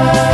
look